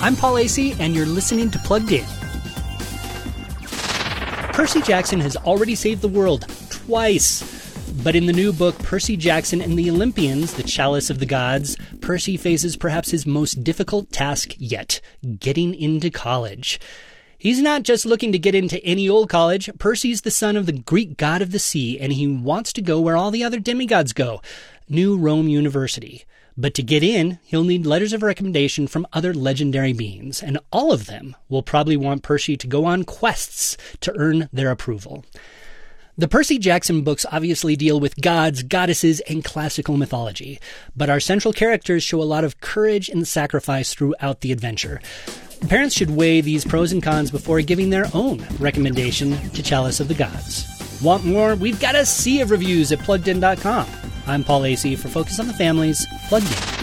I'm Paul Asay, and you're listening to Plugged In. Percy Jackson has already saved the world twice. But in the new book, Percy Jackson and the Olympians, The Chalice of the Gods, Percy faces perhaps his most difficult task yet getting into college. He's not just looking to get into any old college. Percy's the son of the Greek god of the sea, and he wants to go where all the other demigods go New Rome University. But to get in, he'll need letters of recommendation from other legendary beings, and all of them will probably want Percy to go on quests to earn their approval. The Percy Jackson books obviously deal with gods, goddesses, and classical mythology, but our central characters show a lot of courage and sacrifice throughout the adventure. Parents should weigh these pros and cons before giving their own recommendation to Chalice of the Gods. Want more? We've got a sea of reviews at pluggedin.com. I'm Paul Asay for Focus on the Family's Plugged In.